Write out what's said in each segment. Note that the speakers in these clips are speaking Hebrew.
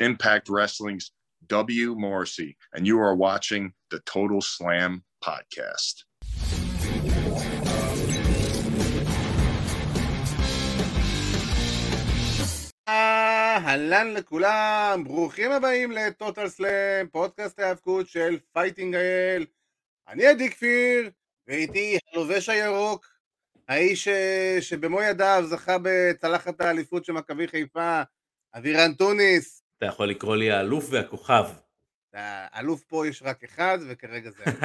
Impact Wrestling's W. Morrissey, and you are watching the Total Slam Podcast. אהלן לכולם, ברוכים הבאים לטוטל סלאם, פודקאסט ההאבקות של פייטינג אייל. אני עדי כפיר, ואיתי הלובש הירוק, האיש ש- שבמו ידיו זכה בצלחת האליפות של מכבי חיפה, אבירן טוניס. אתה יכול לקרוא לי האלוף והכוכב. האלוף פה יש רק אחד, וכרגע זה...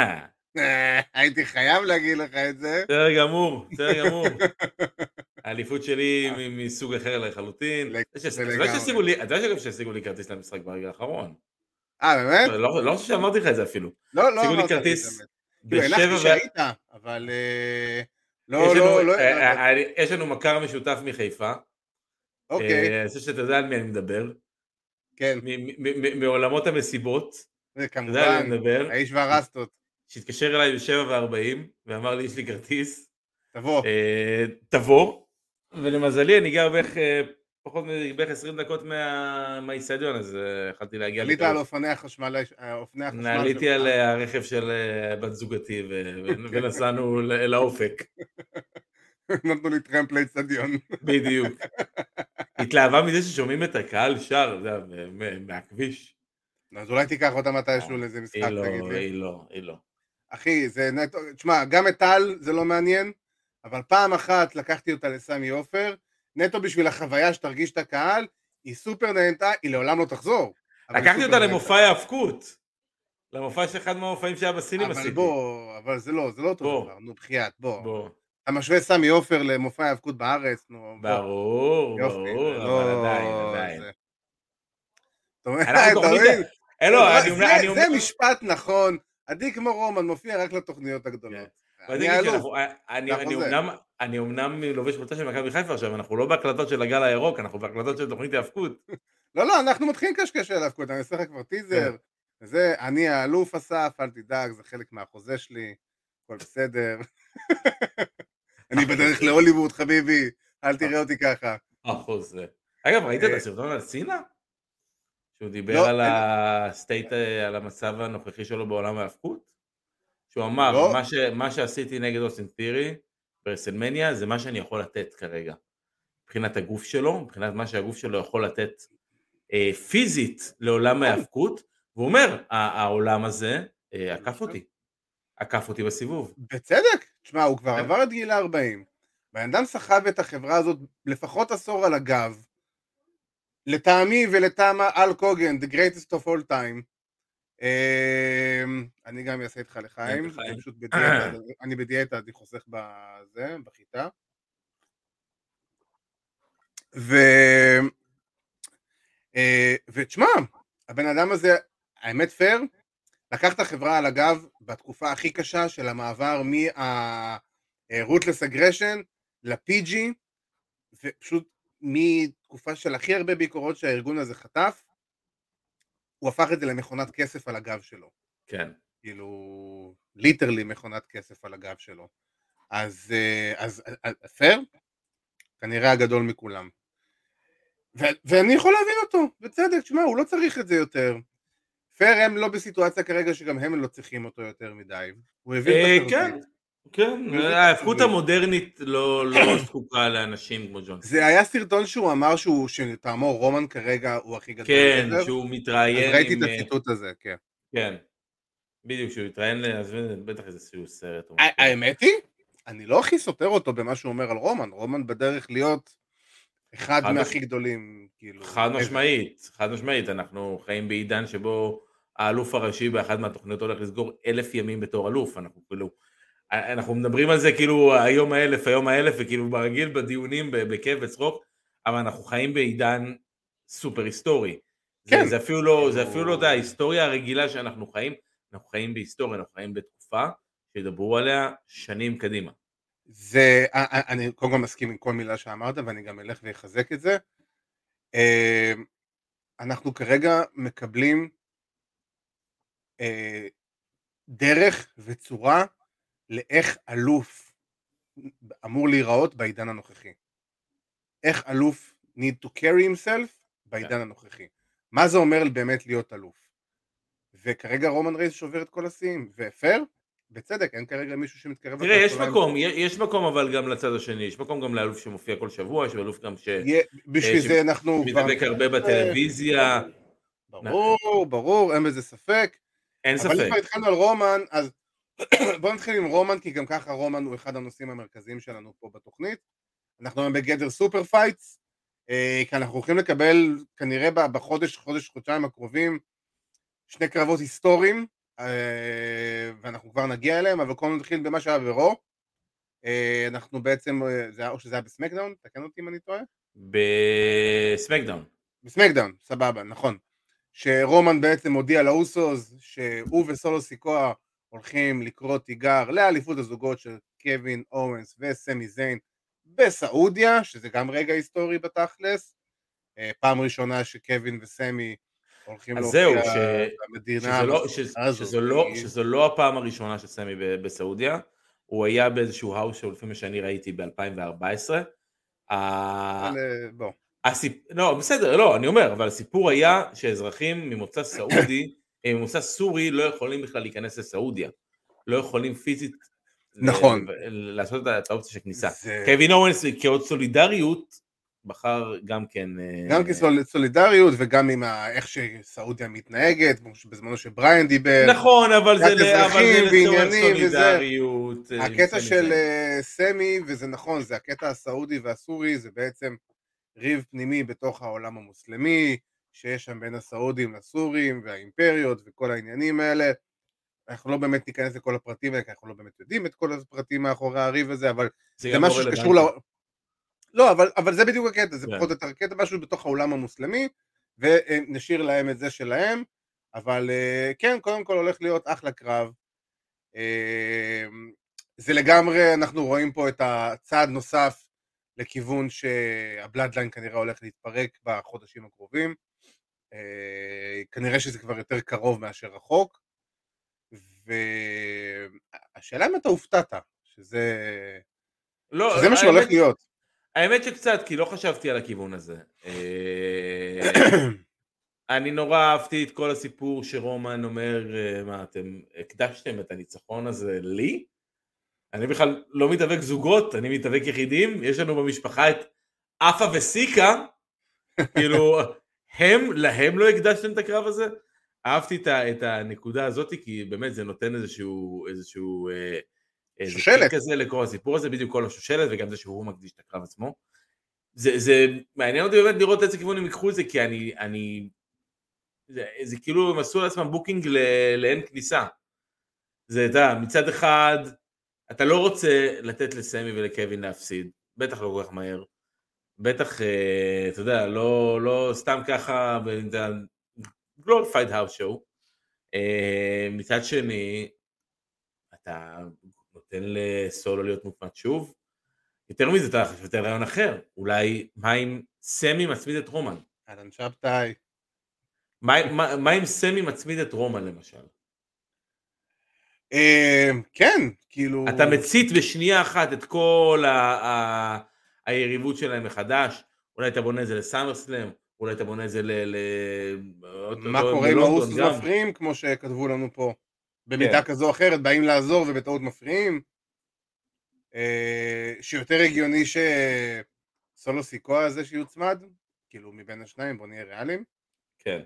הייתי חייב להגיד לך את זה. בסדר גמור, בסדר גמור. האליפות שלי מסוג אחר לחלוטין. אתה יודע ש- זה אתה יודע לגמרי. שהשיגו לי- כרטיס למשחק ברגע האחרון. אה, באמת? לא לא חושב שאמרתי לך את זה אפילו. לא, לא השיגו לי אמרת לי את כרטיס זה. כאילו, הנחתי בשבע ו... שהיית, אבל... אה, לא, לא, לא... אה, אה, יש לנו מכר משותף מחיפה. אוקיי, אני חושב שאתה יודע על מי אני מדבר. כן, מעולמות המסיבות. כמובן. האיש והרסטות. שהתקשר אליי ב-7 ו-40 ואמר לי יש לי כרטיס. תבוא. אה, תבוא, ולמזלי אני גר בערך אה, פחות מבערך 20 דקות מה- מהאיצטדיון, אז אה, יכלתי להגיע עלית. על אופני החשמל, אה, עליתי. על הרכב של בת זוגתי ונסענו לאופק, נתנו לי טרמפ לאצטדיון. בדיוק. התלהבה מזה ששומעים את הקהל שר, מ- מהכביש. אז אולי תיקח אותה מתישהו לאיזה משחק, היא לא, תגיד לי. היא לא, היא לא. אחי, זה נטו, תשמע, גם את טל זה לא מעניין, אבל פעם אחת לקחתי אותה לסמי עופר, נטו בשביל החוויה שתרגיש את הקהל, היא סופר נהנתה, היא לעולם לא תחזור. אבל היא לקחתי אותה. למופע ההאבקות. למופע של אחד מהמופעים שהיה בסינמה אבל סיטי. בוא, אבל זה לא, זה לא אותו. דבר, נו בחייאת, בוא. אתה משווה סמי עופר למופע ההאבקות בארץ, נו. ברור, ברור, זה אבל לא- עדיין, עדיין. זה-? אה, זה- זה- זה משפט נכון, עדי כמו רומן מופיע רק לתוכניות הגדולות. ואני אני זה. אומנם- אני אומנם לובש חולצה של מכבי חיפה עכשיו, אנחנו לא בהקלטות של הגל הירוק, אנחנו בהקלטות של תוכנית ההאבקות. לא, לא, אנחנו מתחילים קשקש על ההאבקות, אני אעשה לך כבר טיזר. כן. וזה, אני האלוף אסף, אל תדאג, זה חלק מהחוזה שלי, הכל בסדר. אני בדרך להוליווד, חביבי, אל תראה אותי ככה. אחוז זה. אגב, ראית את אה, הסרטון על סינה? שהוא דיבר לא, על ה-state, על המצב הנוכחי שלו בעולם ההאבקות? שהוא אמר, לא. "מה שעשיתי נגד אוסטין תירי ברסלמניה זה מה שאני יכול לתת כרגע. מבחינת הגוף שלו, מבחינת מה שהגוף שלו יכול לתת אה, פיזית לעולם ההאבקות, והוא אומר, "ה- העולם הזה אה, עקף אותי. עקף אותי בסיבוב. בצדק, תשמע, הוא כבר כן. עבר את גיל ה-40. בן אדם סחב את החברה הזאת לפחות עשור על הגב. לטעמי ולטעם אל קוגן, the greatest of all time. אמ, אני גם אעשה איתך לחיים. זה פשוט בדיאטה, אני בדיאטה, אני חוסך בזה, בחיטה. ו... אה, ותשמע, הבן אדם הזה, האמת פייר, לקח את החברה על הגב בתקופה הכי קשה של המעבר מה-רוטלס אגרשן ל-PG, ופשוט מתקופה של הכי הרבה ביקורות שהארגון הזה חטף, הוא הפך את זה למכונת כסף על הגב שלו. כן. כאילו, literally מכונת כסף על הגב שלו. אז, אה, אז, אז פייר, כנראה הגדול מכולם. ו- ואני יכול להבין אותו, בצדק, תשמע, הוא לא צריך את זה יותר. פייר הם לא בסיטואציה כרגע שגם הם לא צריכים אותו יותר מדי. הוא הבין אה, את התרבות. כן, כן, ההאבקות התרבות. המודרנית לא לא זקוקה לאנשים כמו ג'ון. זה היה סרטון שהוא אמר שהוא, שלטעמו רומן כרגע הוא הכי גדול. כן? שהוא אז מתראיין ראיתי עם... את אה, הציטוט הזה, כן. כן. בדיוק, שהוא התראיין, אז בטח איזשהו סרט. האמת היא, אני לא הכי סותר אותו במה שהוא אומר על רומן. רומן בדרך להיות אחד חד מהכי גדולים, כאילו. חד. משמעית, חד משמעית, אנחנו חיים בעידן שבו האלוף הראשי באחת מהתוכניות הולך לסגור אלף ימים בתור אלוף, אנחנו כאילו, אנחנו מדברים על זה כאילו היום האלף, היום האלף, וכאילו ברגיל בדיונים בכיף וצחוק, אבל אנחנו חיים בעידן סופר היסטורי. כן. זה אפילו לא, זה אפילו לא, אתה ההיסטוריה הרגילה שאנחנו חיים, אנחנו חיים בהיסטוריה, אנחנו חיים בתקופה שידברו עליה שנים קדימה. זה, א- א- אני קודם כל מסכים עם כל מילה שאמרת ואני גם אלך ואחזק את זה. אה, אנחנו כרגע מקבלים אה, דרך וצורה לאיך אלוף אמור להיראות בעידן הנוכחי. איך אלוף need to carry himself בעידן הנוכחי. מה זה אומר באמת להיות אלוף. וכרגע רומן רייס שובר את כל השיאים, ופייר, בצדק, אין כרגע מישהו שמתקרב... תראה, יש מקום, יש מקום אבל גם לצד השני, יש מקום גם לאלוף שמופיע כל שבוע, יש אלוף גם ש... בשביל זה אנחנו... מתאבק הרבה בטלוויזיה. ברור, ברור, אין בזה ספק. אין ספק. אבל אם כבר התחלנו על רומן, אז בואו נתחיל עם רומן, כי גם ככה רומן הוא אחד הנושאים המרכזיים שלנו פה בתוכנית. אנחנו בגדר super fights, אה, כי אנחנו הולכים לקבל כנראה בחודש, חודש, חודשיים הקרובים, שני קרבות היסטוריים, אה, ואנחנו כבר נגיע אליהם, אבל קודם נתחיל במה שהיה ברו. אה, אנחנו בעצם, זה, או שזה היה בסמקדאון, תקן אותי אם אני טועה. בסמקדאון. בסמקדאון, סבבה, נכון. שרומן בעצם הודיע לאוסוס שהוא וסולו סיקואה הולכים לקרוא תיגר לאליפות הזוגות של קווין אוונס וסמי זיין בסעודיה, שזה גם רגע היסטורי בתכלס. אה, פעם ראשונה שקווין וסמי הולכים להופיע במדינה לא, שזו, לא, שזו לא הפעם הראשונה של סמי בסעודיה, הוא היה באיזשהו האוס שואו לפי מה שאני ראיתי ב-2014. אה, בוא. הסיפ... לא, בסדר, לא, אני אומר, אבל הסיפור היה שאזרחים ממוצא סעודי, אה, ממוצא סורי, לא יכולים בכלל להיכנס לסעודיה. לא יכולים פיזית נכון. לעשות את האופציה של כניסה. זה... קווין אורנס כאות סולידריות בחר גם כן... אה, גם כסולידריות וגם עם איך שסעודיה מתנהגת, בזמנו שבריין דיבר. נכון, אבל זה לצורך סולידריות. אה, הקטע של סמי, וזה נכון, זה הקטע הסעודי והסורי, זה בעצם ריב פנימי בתוך העולם המוסלמי, שיש שם בין הסעודים לסורים והאימפריות וכל העניינים האלה. אנחנו לא באמת ניכנס לכל הפרטים האלה, כי אנחנו לא באמת יודעים את כל הפרטים מאחורי הריב הזה, אבל זה, זה משהו לא שקשור ל... לא, אבל, אבל זה בדיוק הקטע, זה yeah. פחות יותר קטע, משהו בתוך העולם המוסלמי, ונשאיר להם את זה שלהם, אבל אה, כן, קודם כל הולך להיות אחלה קרב. אה, זה לגמרי, אנחנו רואים פה את הצעד נוסף לכיוון שהבלאדליין כנראה הולך להתפרק בחודשים הקרובים. אה, כנראה שזה כבר יותר קרוב מאשר רחוק. והשאלה אם אתה הופתעת, שזה, לא, שזה מה שהולך להיות. האמת שקצת, כי לא חשבתי על הכיוון הזה. אה, אני נורא אהבתי את כל הסיפור שרומן אומר, אה, מה, אתם הקדשתם את הניצחון הזה לי? אני בכלל לא מתאבק זוגות, אני מתאבק יחידים, יש לנו במשפחה את אפה וסיקה, כאילו, הם, להם לא הקדשתם את הקרב הזה? אהבתי את, את הנקודה הזאת, כי באמת זה נותן איזשהו, איזשהו, אה, שושלת כזה לכל הסיפור הזה, בדיוק כל השושלת, וגם זה שהוא מקדיש את הקרב עצמו. זה, זה מעניין אותי באמת לראות איזה כיוון הם ייקחו את זה, כי אני, אני, זה, זה כאילו הם עשו לעצמם booking לאין כניסה. זה, אתה יודע, מצד אחד, אתה לא רוצה לתת לסמי ולקווין להפסיד, בטח לא כל כך מהר. בטח, אה, אתה יודע, לא, לא סתם ככה, glorified house show. מצד שני, אתה נותן לסולו להיות מוקמת שוב. יותר מזה, אתה חושב על רעיון אחר. אולי, מה אם סמי מצמיד את רומן? אהלן שבתאי. מה אם סמי מצמיד את רומן למשל? אמ, כן, כאילו... אתה מצית בשנייה אחת את כל היריבות שלהם מחדש, אולי אתה בונה את זה לסאמר סלאם, אולי אתה בונה את זה ל... מה קורה עם ההוס מפריעים, כמו שכתבו לנו פה? במידה כן. כזו או אחרת, באים לעזור ובטעות מפריעים? אה, שיותר הגיוני שסולו סיקואה הזה שיוצמד, כאילו מבין השניים, בוא נהיה ריאליים. כן.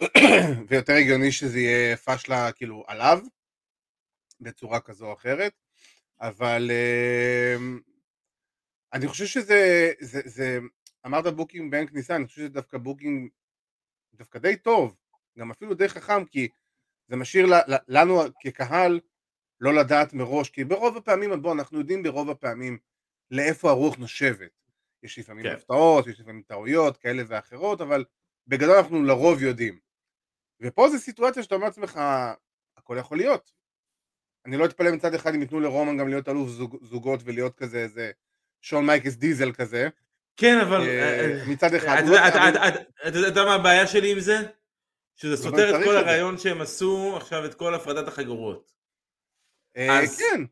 ויותר הגיוני שזה יהיה פשלה כאילו עליו, בצורה כזו או אחרת, אבל אה, אני חושב שזה, זה, זה, אמרת booking לאין כניסה, אני חושב שזה דווקא booking דווקא די טוב, גם אפילו די חכם, כי זה משאיר לנו כקהל לא לדעת מראש, כי ברוב הפעמים, בוא, אנחנו יודעים ברוב הפעמים לאיפה הרוח נושבת. יש לפעמים כן. הפתעות, יש לפעמים טעויות כאלה ואחרות, אבל בגדול אנחנו לרוב יודעים. ופה זו סיטואציה שאתה אומר לעצמך, הכל יכול להיות. אני לא אתפלא מצד אחד אם ייתנו לרומן גם להיות אלוף זוג, זוגות ולהיות כזה איזה שון מייקס דיזל כזה. כן, אבל... אה, אה, מצד אחד... לא אתה יודע מה הבעיה שלי עם זה? שזה סותר את כל הרעיון שהם עשו עכשיו את כל הפרדת החגורות. אה, כן.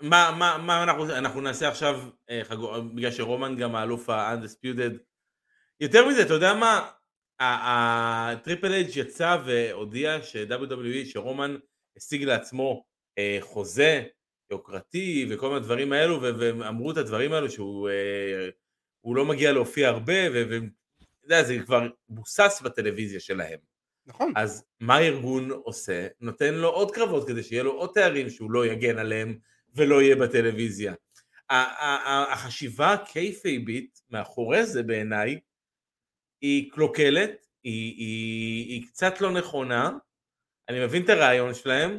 מה, מה, מה אנחנו, אנחנו נעשה עכשיו, בגלל שרומן גם האלוף ה-undisputed. יותר מזה, אתה יודע מה? הטריפל אייג' יצא והודיע ש-WWE, שרומן השיג לעצמו אה, חוזה יוקרתי וכל מיני דברים האלו, ואמרו את הדברים האלו שהוא אה, לא מגיע להופיע הרבה, ואתה יודע, זה כבר בוסס בטלוויזיה שלהם. נכון. אז מה הארגון עושה? נותן לו עוד קרבות כדי שיהיה לו עוד תארים שהוא לא יגן עליהם ולא יהיה בטלוויזיה. החשיבה הקייפייבית מאחורי זה בעיניי היא קלוקלת, היא, היא, היא קצת לא נכונה, אני מבין את הרעיון שלהם,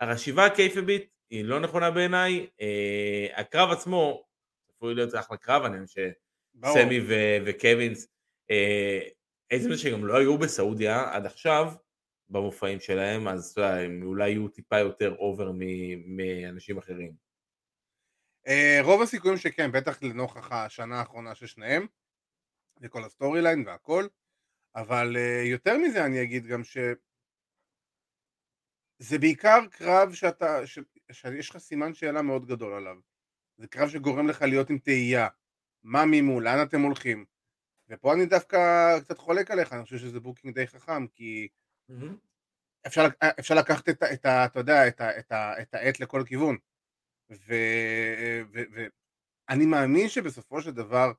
החשיבה הקייפייבית היא לא נכונה בעיניי, אה, הקרב עצמו צפוי להיות אחלה קרב, אני חושב שסמי וקווינס, אה, איזה מזה שגם לא היו בסעודיה עד עכשיו במופעים שלהם, אז אתה יודע, הם אולי יהיו טיפה יותר over מאנשים אחרים. אה, רוב הסיכויים שכן, בטח לנוכח השנה האחרונה של שניהם, וכל ה-storyline והכל, אבל אה, יותר מזה אני אגיד גם ש... זה בעיקר קרב שאתה, ש... שיש לך סימן שאלה מאוד גדול עליו. זה קרב שגורם לך להיות עם תהייה. מה מימו, לאן אתם הולכים? ופה אני דווקא קצת חולק עליך, אני חושב שזה booking די חכם, כי mm-hmm. אפשר, אפשר לקחת את, את, אתה יודע, את, את, את העט לכל כיוון. ואני מאמין שבסופו של דבר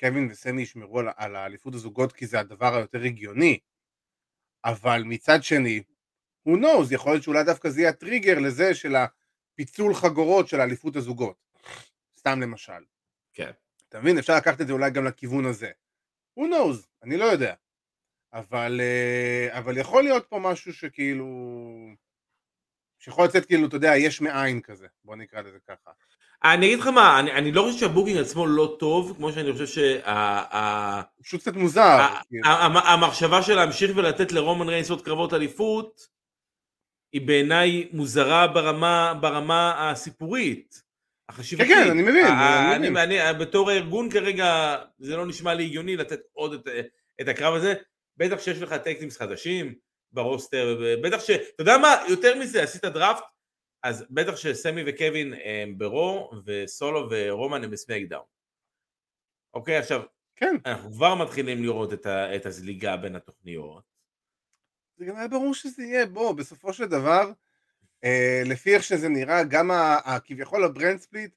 קווין וסמי ישמרו על, על האליפות הזוגות כי זה הדבר היותר הגיוני, אבל מצד שני, who knows, יכול להיות שאולי דווקא זה יהיה הטריגר לזה של הפיצול חגורות של האליפות הזוגות, סתם למשל. כן. אתה מבין? אפשר לקחת את זה אולי גם לכיוון הזה. Who knows, אני לא יודע. אבל, אה, אבל יכול להיות פה משהו שכאילו... שיכול לצאת כאילו, אתה יודע, יש מאין כזה, בוא נקרא לזה ככה. אני אגיד לך מה, אני, אני לא חושב שה-booking עצמו לא טוב, כמו שאני חושב שה... פשוט קצת מוזר. כאילו. המחשבה של להמשיך ולתת לרומן ריינס עוד קרבות אליפות, היא בעיניי מוזרה ברמה, ברמה הסיפורית. החשיבתית. כן, כן, אני מבין. אני, אני, אני, בתור הארגון כרגע, זה לא נשמע לי הגיוני לתת עוד את, את הקרב הזה, בטח שיש לך tag teams חדשים ב roster, בטח ש... אתה יודע מה, יותר מזה, עשית דראפט, אז בטח שסמי וקווין הם ב Raw, וסולו ורומן הם ב SmackDown. אוקיי, עכשיו, כן. אנחנו כבר מתחילים לראות את, ה, את הזליגה בין התוכניות. זה גם היה ברור שזה יהיה, בוא, בסופו של דבר, אה, לפי איך שזה נראה, גם כביכול ה brand split,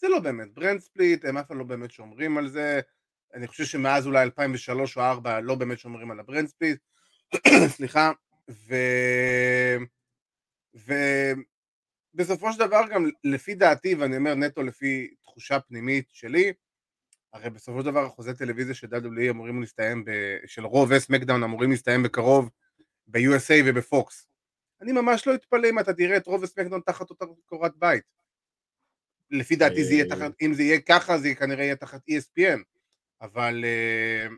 זה לא באמת brand split, הם אף פעם לא באמת שומרים על זה, אני חושב שמאז אולי 2003 או 2004 לא באמת שומרים על ה brand split, סליחה, ו... ובסופו של דבר גם לפי דעתי, ואני אומר נטו לפי תחושה פנימית שלי, הרי בסופו של דבר החוזה טלוויזיה של WWE אמורים להסתיים, ב... של Raw ו SmackDown אמורים להסתיים בקרוב ב-USA ובפוקס. אני ממש לא אתפלא אם אתה תראה את רוב הסמקדאון תחת אותה קורת בית. לפי דעתי זה יהיה אה. תחת, אם זה יהיה ככה זה כנראה יהיה תחת ESPN, אבל uh,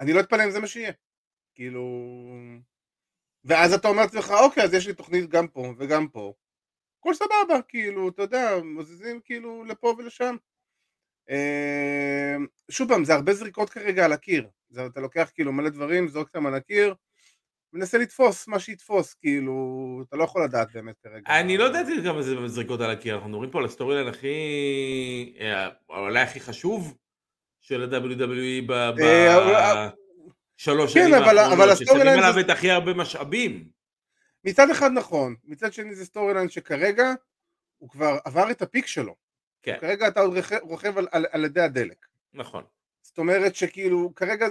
אני לא אתפלא אם זה מה שיהיה. כאילו... ואז אתה אומר לעצמך, אוקיי, אז יש לי תוכנית גם פה וגם פה. הכל סבבה, כאילו, אתה יודע, מזיזים כאילו לפה ולשם. Uh, שוב פעם, זה הרבה זריקות כרגע על הקיר. זה, אתה לוקח כאילו מלא דברים, זורק אותם על הקיר, מנסה לתפוס מה שיתפוס, כאילו, אתה לא יכול לדעת באמת כרגע. אני לא ידעתי כמה זה זריקות על הקיר, אנחנו מדברים פה על ה storyline הכי, אה, אולי הכי חשוב של ה-WWE בשלוש אה, אה, שנים האחרונות, ששמים עליו את הכי הרבה משאבים. מצד אחד נכון, מצד שני זה storyline שכרגע הוא כבר עבר את ה peak שלו. כן. כרגע אתה עוד רוכב על, על, על אדי הדלק. נכון. זאת אומרת שכאילו כרגע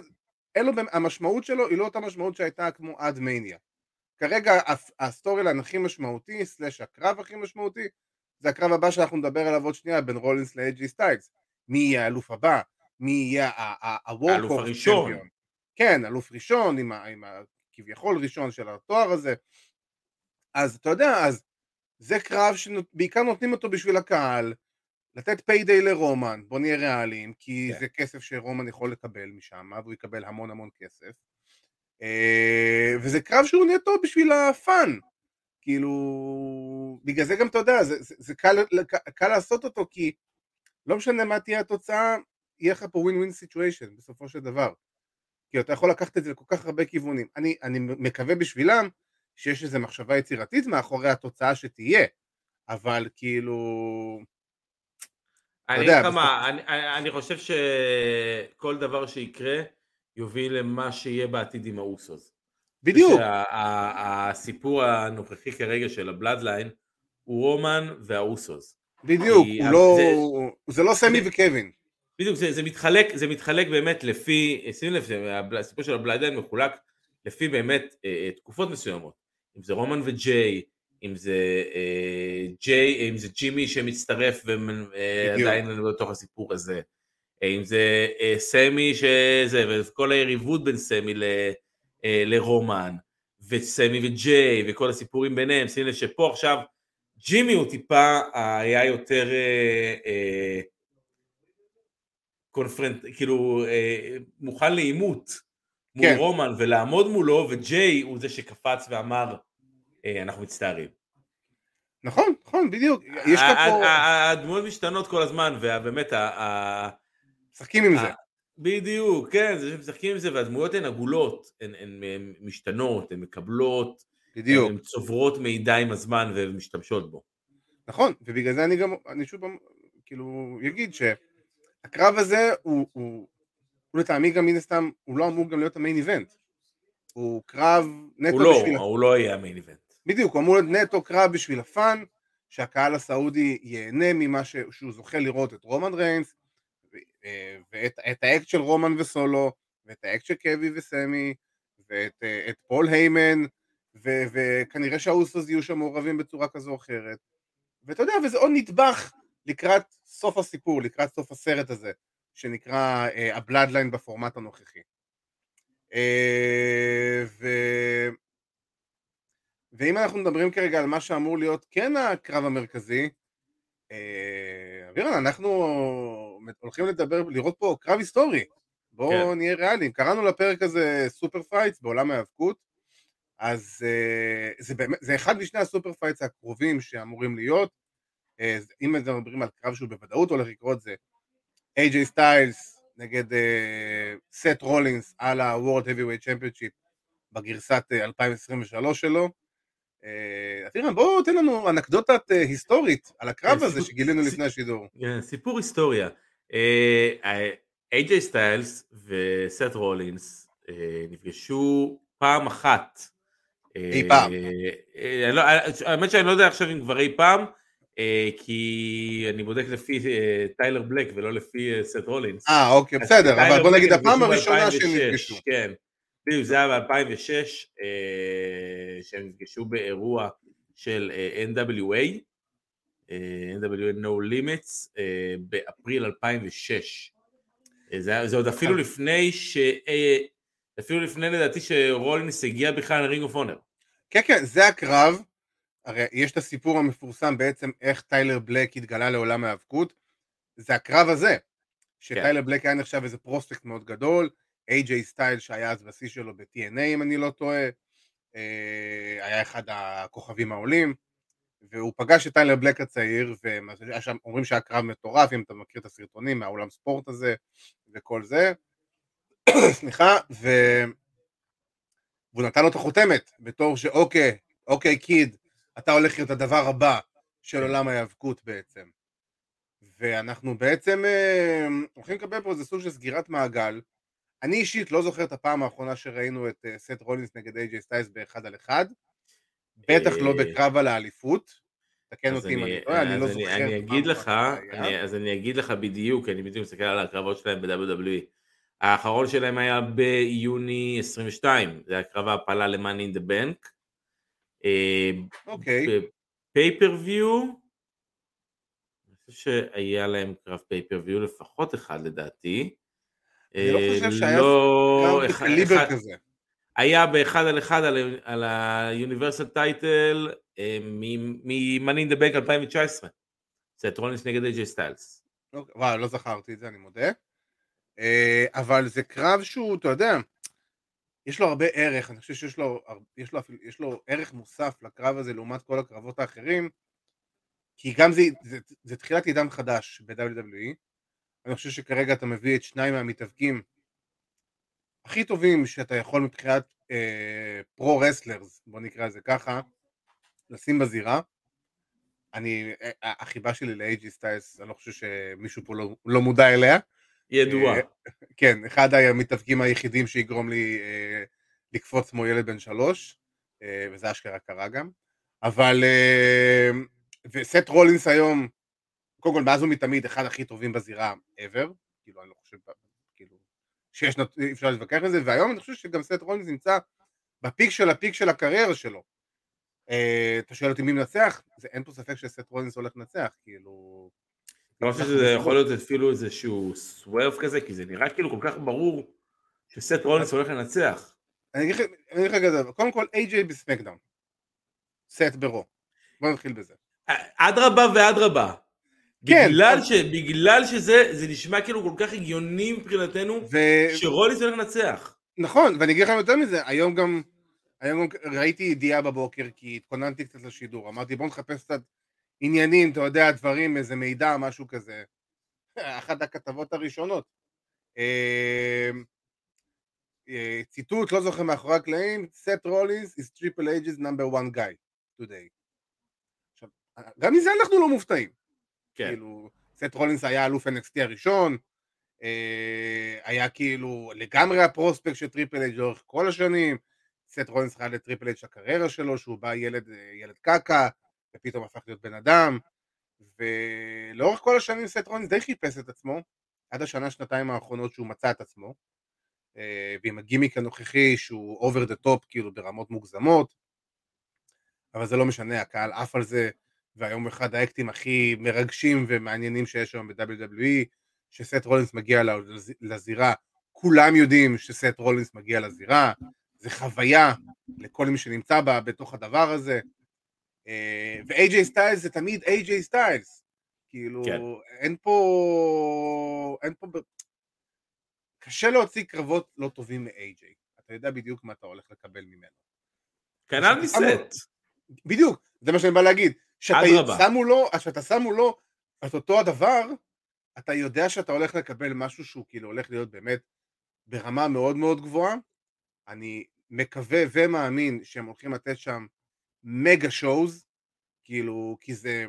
אין לו, המשמעות שלו היא לא אותה משמעות שהייתה כמו עד מניה. כרגע ה storyline הכי משמעותי, slash הקרב הכי משמעותי, זה הקרב הבא שאנחנו נדבר עליו עוד שנייה בין רולינס לאיי-ג'יי סטיילס. מי יהיה האלוף הבא? מי יהיה האלוף הראשון? כן, אלוף ראשון, עם, עם הכביכול ראשון של התואר הזה. אז אתה יודע, אז זה קרב שבעיקר נותנים אותו בשביל הקהל, לתת payday לרומן, בוא נהיה ריאליים, כי כן. זה כסף שרומן יכול לקבל משם, והוא יקבל המון המון כסף. אה, וזה קרב שהוא נטו בשביל ה fun. כאילו, בגלל זה גם אתה יודע, זה, זה, זה קל, קל לעשות אותו, כי לא משנה מה תהיה התוצאה, יהיה לך פה win-win situation בסופו של דבר. כי אתה יכול לקחת את זה לכל כך הרבה כיוונים. אני, אני מקווה בשבילם שיש איזו מחשבה יצירתית מאחורי התוצאה שתהיה, אבל כאילו... אני אגיד לך מה, אני, חושב שכל דבר שיקרה יוביל למה שיהיה בעתיד עם האוסוס. בדיוק. הסיפור הנוכחי כרגע של ה Bloodline הוא רומן והאוסוס. בדיוק, הוא לא, זה, זה לא סמי וקווין. בדיוק, זה, זה, מתחלק, זה מתחלק באמת לפי, שים לב, הסיפור של ה Bloodline מחולק לפי באמת אה, אה, תקופות מסוימות. אם זה רומן וג'יי, אם זה אה, ג'יי, אם זה ג'ימי שמצטרף ועדיין אה, בתוך הסיפור הזה. אם זה אה, סמי שזה, וכל היריבות בין סמי ל, אה, לרומן, וסמי וג'יי, וכל הסיפורים ביניהם, שים לב שפה עכשיו ג'ימי הוא טיפה היה יותר אה, אה, קונפרנט, כאילו אה, מוכן לעימות מול כן. רומן ולעמוד מולו, וג'יי הוא זה שקפץ ואמר אה, אנחנו מצטערים. נכון, נכון, בדיוק. יש פה... הדמויות משתנות כל הזמן, ובאמת משחקים עם זה. בדיוק, כן, זה שמשחקים עם זה, והדמויות הן עגולות, הן, משתנות, הן מקבלות, בדיוק. הן צוברות מידע עם הזמן ומשתמשות בו. נכון, ובגלל זה אני גם, אני שוב כאילו אגיד שהקרב הזה הוא, הוא, הוא לטעמי גם מן הסתם, הוא לא אמור גם להיות ה main event. הוא קרב נטו הוא לא, בשביל... הוא לא יהיה ה main event. בדיוק, הוא אמור להיות נטו קרב בשביל ה fun, שהקהל הסעודי ייהנה ממה ש... שהוא זוכה לראות את רומן ריינס, אה, ואת האקט של רומן וסולו, ואת האקט של קווין וסמי, ואת אה, פול היימן, ו, וכנראה שהאוסוס יהיו שם מעורבים בצורה כזו או אחרת. ואתה יודע, וזה עוד נדבך לקראת סוף הסיפור, לקראת סוף הסרט הזה, שנקרא ה Bloodline בפורמט הנוכחי. אה, ו... ואם אנחנו מדברים כרגע על מה שאמור להיות כן הקרב המרכזי, אבירן, אנחנו הולכים לדבר, לראות פה קרב היסטורי. בואו כן. נהיה ריאליים. קראנו לפרק הזה super fights בעולם ההיאבקות, אז אה, זה, באמת, זה אחד משני ה super fights הקרובים שאמורים להיות. אה, אם מדברים על קרב שהוא בוודאות הולך לקרות זה איי-ג'יי סטיילס נגד סט רולינס על ה-World Heavyweight Championship בגרסת אה, 2023 שלו. אבירן, בוא תן לנו אנקדוטת היסטורית על הקרב הזה שגילינו לפני השידור. כן, סיפור היסטוריה. איי-ג'יי סטיילס וסט רולינס נפגשו פעם אחת. אי פעם. לא, האמת שאני לא יודע עכשיו אם כבר אי פעם, כי אני בודק לפי טיילר בלק ולא לפי סט רולינס. אה, אוקיי, בסדר, אבל בוא נגיד הפעם הראשונה שהם נפגשו. כן. בדיוק, זה היה ב-2006, אה, שהם נפגשו באירוע של אה, NWA, אה, NWA No Limits, באפריל 2006. זה, זה עוד אפילו לפני ש... אפילו לפני לדעתי שרולינס הגיע בכלל ל Ring of Honor. כן, כן, זה הקרב. הרי יש את הסיפור המפורסם בעצם איך טיילר בלק התגלה לעולם ההיאבקות. זה הקרב הזה, שטיילר כן. בלק היה נחשב איזה prospect מאוד גדול, איי-ג'יי סטיילס שהיה אז בשיא שלו ב-TNA אם אני לא טועה, אה, היה אחד הכוכבים העולים, והוא פגש את טיילר בלק הצעיר, ואומרים שהיה קרב מטורף, אם אתה מכיר את הסרטונים מהאולם ספורט הזה וכל זה, סליחה, ו... והוא נתן לו את החותמת, בתור שאוקיי, אוקיי קיד, אתה הולך להיות הדבר הבא של עולם ההיאבקות בעצם. ואנחנו בעצם אה, הולכים לקבל פה איזה סוג של סגירת מעגל, אני אישית לא זוכר את הפעם האחרונה שראינו את אה, סט רולינס נגד איי-ג'יי סטייס באחד על אחד, בטח לא אה, בקרב על האליפות, תקן אותי אם אני טועה, אני לא זוכר. אני אגיד לך, אז אני אגיד לך בדיוק, אני בדיוק מסתכל על הקרבות שלהם ב-WWE. האחרון שלהם היה ביוני 22, זה היה קרב ההפלה ל-Money in the Bank. אה, אוקיי. פייפריוויו, אני חושב שהיה להם קרב פייפריוויו לפחות אחד לדעתי. אני לא חושב שהיה לא, קליבר כזה. היה באחד על אחד על ה-Universal Title מ-Money in the Bank 2019. זה טרולינס נגד סטיילס. אוקיי, וואו, לא זכרתי את זה, אני מודה. אה, אבל זה קרב שהוא, אתה יודע, יש לו הרבה ערך, אני חושב שיש לו, יש לו, יש לו ערך מוסף לקרב הזה לעומת כל הקרבות האחרים, כי גם זה, זה, זה תחילת עידן חדש ב-WWE, אני חושב שכרגע אתה מביא את שניים מהמתאבקים הכי טובים שאתה יכול מבחינת אה, pro wrestlers, בוא נקרא לזה ככה, לשים בזירה. אני, אה, החיבה שלי לאיי-ג'יי סטיילס, אני לא חושב שמישהו פה לא, לא מודע אליה, ידוע. אה, כן, אחד המתאבקים היחידים שיגרום לי אה, לקפוץ כמו ילד בן שלוש, אה, וזה אשכרה קרה גם. אבל, אה, וסט רולינס היום, קודם כל מאז ומתמיד אחד הכי טובים בזירה ever, כאילו אני לא חושב, כאילו, שיש, אי אפשר להתווכח על זה, והיום אני חושב שגם סט רולינס נמצא בפיק של הפיק של הקריירה שלו. אה, אתה שואל אותי מי מנצח? זה, אין פה ספק שסט רולינס הולך לנצח, כאילו... אני חושב שזה יכול להיות אפילו איזשהו סוורף כזה, כי זה נראה כאילו כל כך ברור שסט רולינס הולך לנצח. אני אגיד לך- אני אגיד לך כזה, קודם כל איי-ג'יי בסמקדאון, סט ברו, בוא נתחיל בזה. אדרבה ואדרבה. כן, בגלל, ש, בגלל שזה זה נשמע כאילו כל כך הגיוני מבחינתנו, ו... שרולינס הולך לנצח. נכון, ואני אגיד לך יותר מזה, היום גם, היום גם ראיתי ידיעה בבוקר, כי התכוננתי קצת לשידור, אמרתי בוא נחפש קצת עניינים, אתה יודע, דברים, איזה מידע, משהו כזה. אחת הכתבות הראשונות. אה, אה, ציטוט, לא זוכר מאחורי הקלעים, סט רולינס is triple H's number one guy today. עכשיו, גם מזה אנחנו לא מופתעים. כן. כאילו, סט רולינס היה אלוף NXT הראשון, אה, היה כאילו לגמרי ה prospect של Triple H לאורך כל השנים, סט רולינס חייב ל Triple H הקריירה שלו, שהוא בא ילד, אה, ילד קקה, ופתאום הפך להיות בן אדם, ולאורך כל השנים סט רולינס די חיפש את עצמו, עד השנה, שנתיים האחרונות שהוא מצא את עצמו, אה, ועם הגימיק הנוכחי שהוא over the top, כאילו ברמות מוגזמות, אבל זה לא משנה, הקהל עף על זה, והיום אחד האקטים הכי מרגשים ומעניינים שיש היום ב-WWE, שסט רולינס מגיע לז- לזירה, כולם יודעים שסט רולינס מגיע לזירה, זה חוויה לכל מי שנמצא בה בתוך הדבר הזה, אה, ו-AJ סטיילס זה תמיד AJ סטיילס, כאילו, כן. אין פה, אין פה, קשה להוציא קרבות לא טובים מ-AJ, אתה יודע בדיוק מה אתה הולך לקבל ממנו. כנ"ל מסט. בדיוק, זה מה שאני בא להגיד. שאתה אדרבה. שמו לו, שאתה שמו לו את אותו הדבר, אתה יודע שאתה הולך לקבל משהו שהוא כאילו הולך להיות באמת ברמה מאוד מאוד גבוהה. אני מקווה ומאמין שהם הולכים לתת שם מגה שואוז, כאילו, כי זה...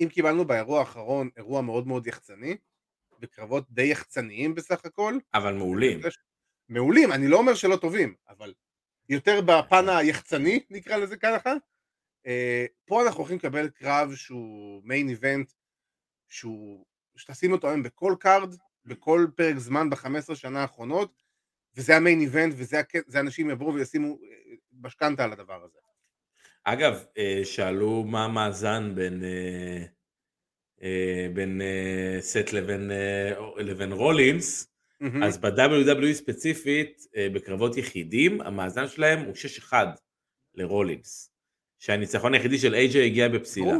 אם קיבלנו באירוע האחרון אירוע מאוד מאוד יחצני, וקרבות די יחצניים בסך הכל, אבל מעולים. מעולים, אני לא אומר שלא טובים, אבל יותר בפן היחצני, נקרא לזה ככה. אה, פה אנחנו הולכים לקבל קרב שהוא main event, שהוא, שתשים אותו היום בכל card, בכל פרק זמן ב-15 שנה האחרונות, וזה ה main event, וזה אנשים יבואו וישימו אה, משכנתה על הדבר הזה. אגב, אה, שאלו מה המאזן בין, בין סט לבין, לבין רולינס, אז ב-WWE ספציפית, אה, בקרבות יחידים, המאזן שלהם הוא 6-1 לרולינס. שהניצחון היחידי של AJ הגיע בפסילה.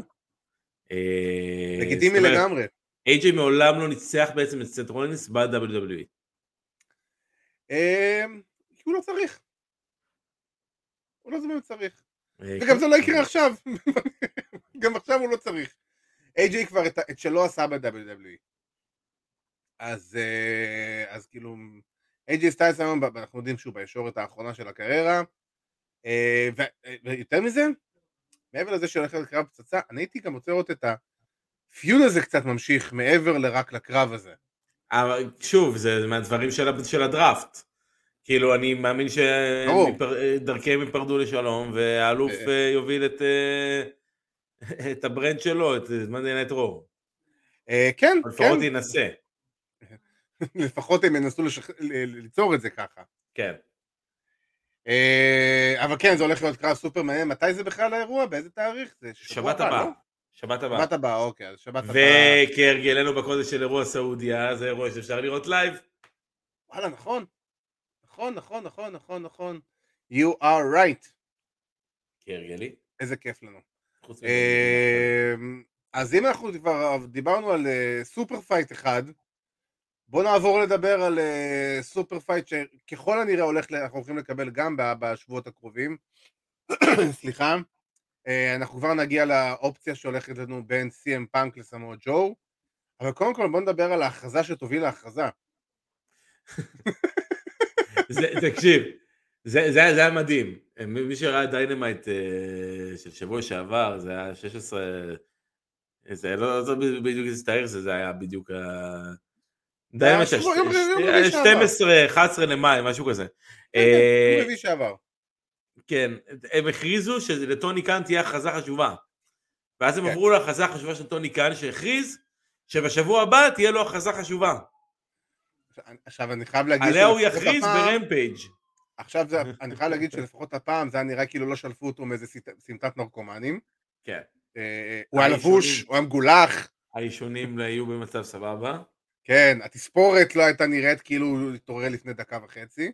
אה, לגיטימי לגמרי. AJ מעולם לא ניצח בעצם את סט רולינס ב-WWE. אה, כי הוא לא צריך. הוא לא באמת צריך. אה, וגם כן. זה לא יקרה עכשיו. גם עכשיו הוא לא צריך. AJ כבר את, שלו עשה ב-WWE. אז, אה, אז כאילו, AJ סטיילס היום, אנחנו יודעים שהוא בישורת האחרונה של הקריירה. ויותר מזה, מעבר לזה שהולך להיות קרב פצצה, אני הייתי גם רוצה לראות את הפיון הזה קצת ממשיך מעבר לרק לקרב הזה. אבל שוב, זה מהדברים של, של הדראפט. כאילו, אני מאמין. שדרכיהם ייפרדו לשלום, והאלוף אה. אה, יוביל את, אה, את ה brand שלו, את זמן נייט רו. אה, כן, כן, לפחות ינסה. לפחות הם ינסו לשח... ליצור את זה ככה. כן. אה, אבל כן, זה הולך להיות קרב סופר מעניין. מתי זה בכלל האירוע? באיזה תאריך? זה שבוע שבת הבא, הבאה. לא? שבת הבאה. שבת הבאה, אוקיי, אז שבת הבאה. וכהרגלנו בקודש של אירוע סעודיה, זה אירוע שאפשר לראות live. וואלה, נכון. נכון, נכון, נכון, נכון, נכון. You are right. כהרגלי. איזה כיף לנו. אה, אז אם אנחנו כבר דיברנו על אה, super fight אחד, בואו נעבור לדבר על אה, super fight שככל הנראה הולך, אנחנו הולכים לקבל גם בשבועות הקרובים. סליחה. אה, אנחנו כבר נגיע לאופציה שהולכת לנו בין CM פאנק לסמואל ג'ו, אבל קודם כל בואו נדבר על ההכרזה שתוביל להכרזה. זה, תקשיב, זה, זה, זה היה מדהים. מי שראה Dynamite אה, של שבוע שעבר, זה היה 16... זה לא לא זוכר בדיוק איזה תאריך זה, זה היה בדיוק ה... אה, יום רביעי שעבר. 12, 11 למאי, משהו כזה. כן, אה, יום רביעי שעבר. כן, הם הכריזו שלטוני קאן תהיה הכרזה חשובה. ואז הם כן. עברו להכרזה החשובה של טוני קאן, שהכריז שבשבוע הבא תהיה לו הכרזה חשובה. עכשיו אני חייב להגיד עליה הוא יכריז ברמפייג'. עכשיו זה, אני חייב להגיד שלפחות הפעם זה היה נראה כאילו לא שלפו אותו מאיזה סמט- סמטת נרקומנים. כן. אה, הוא היה. לבוש, הוא היה מגולח, האישונים היו במצב סבבה. כן, התספורת לא הייתה נראית כאילו הוא התעורר לפני דקה וחצי.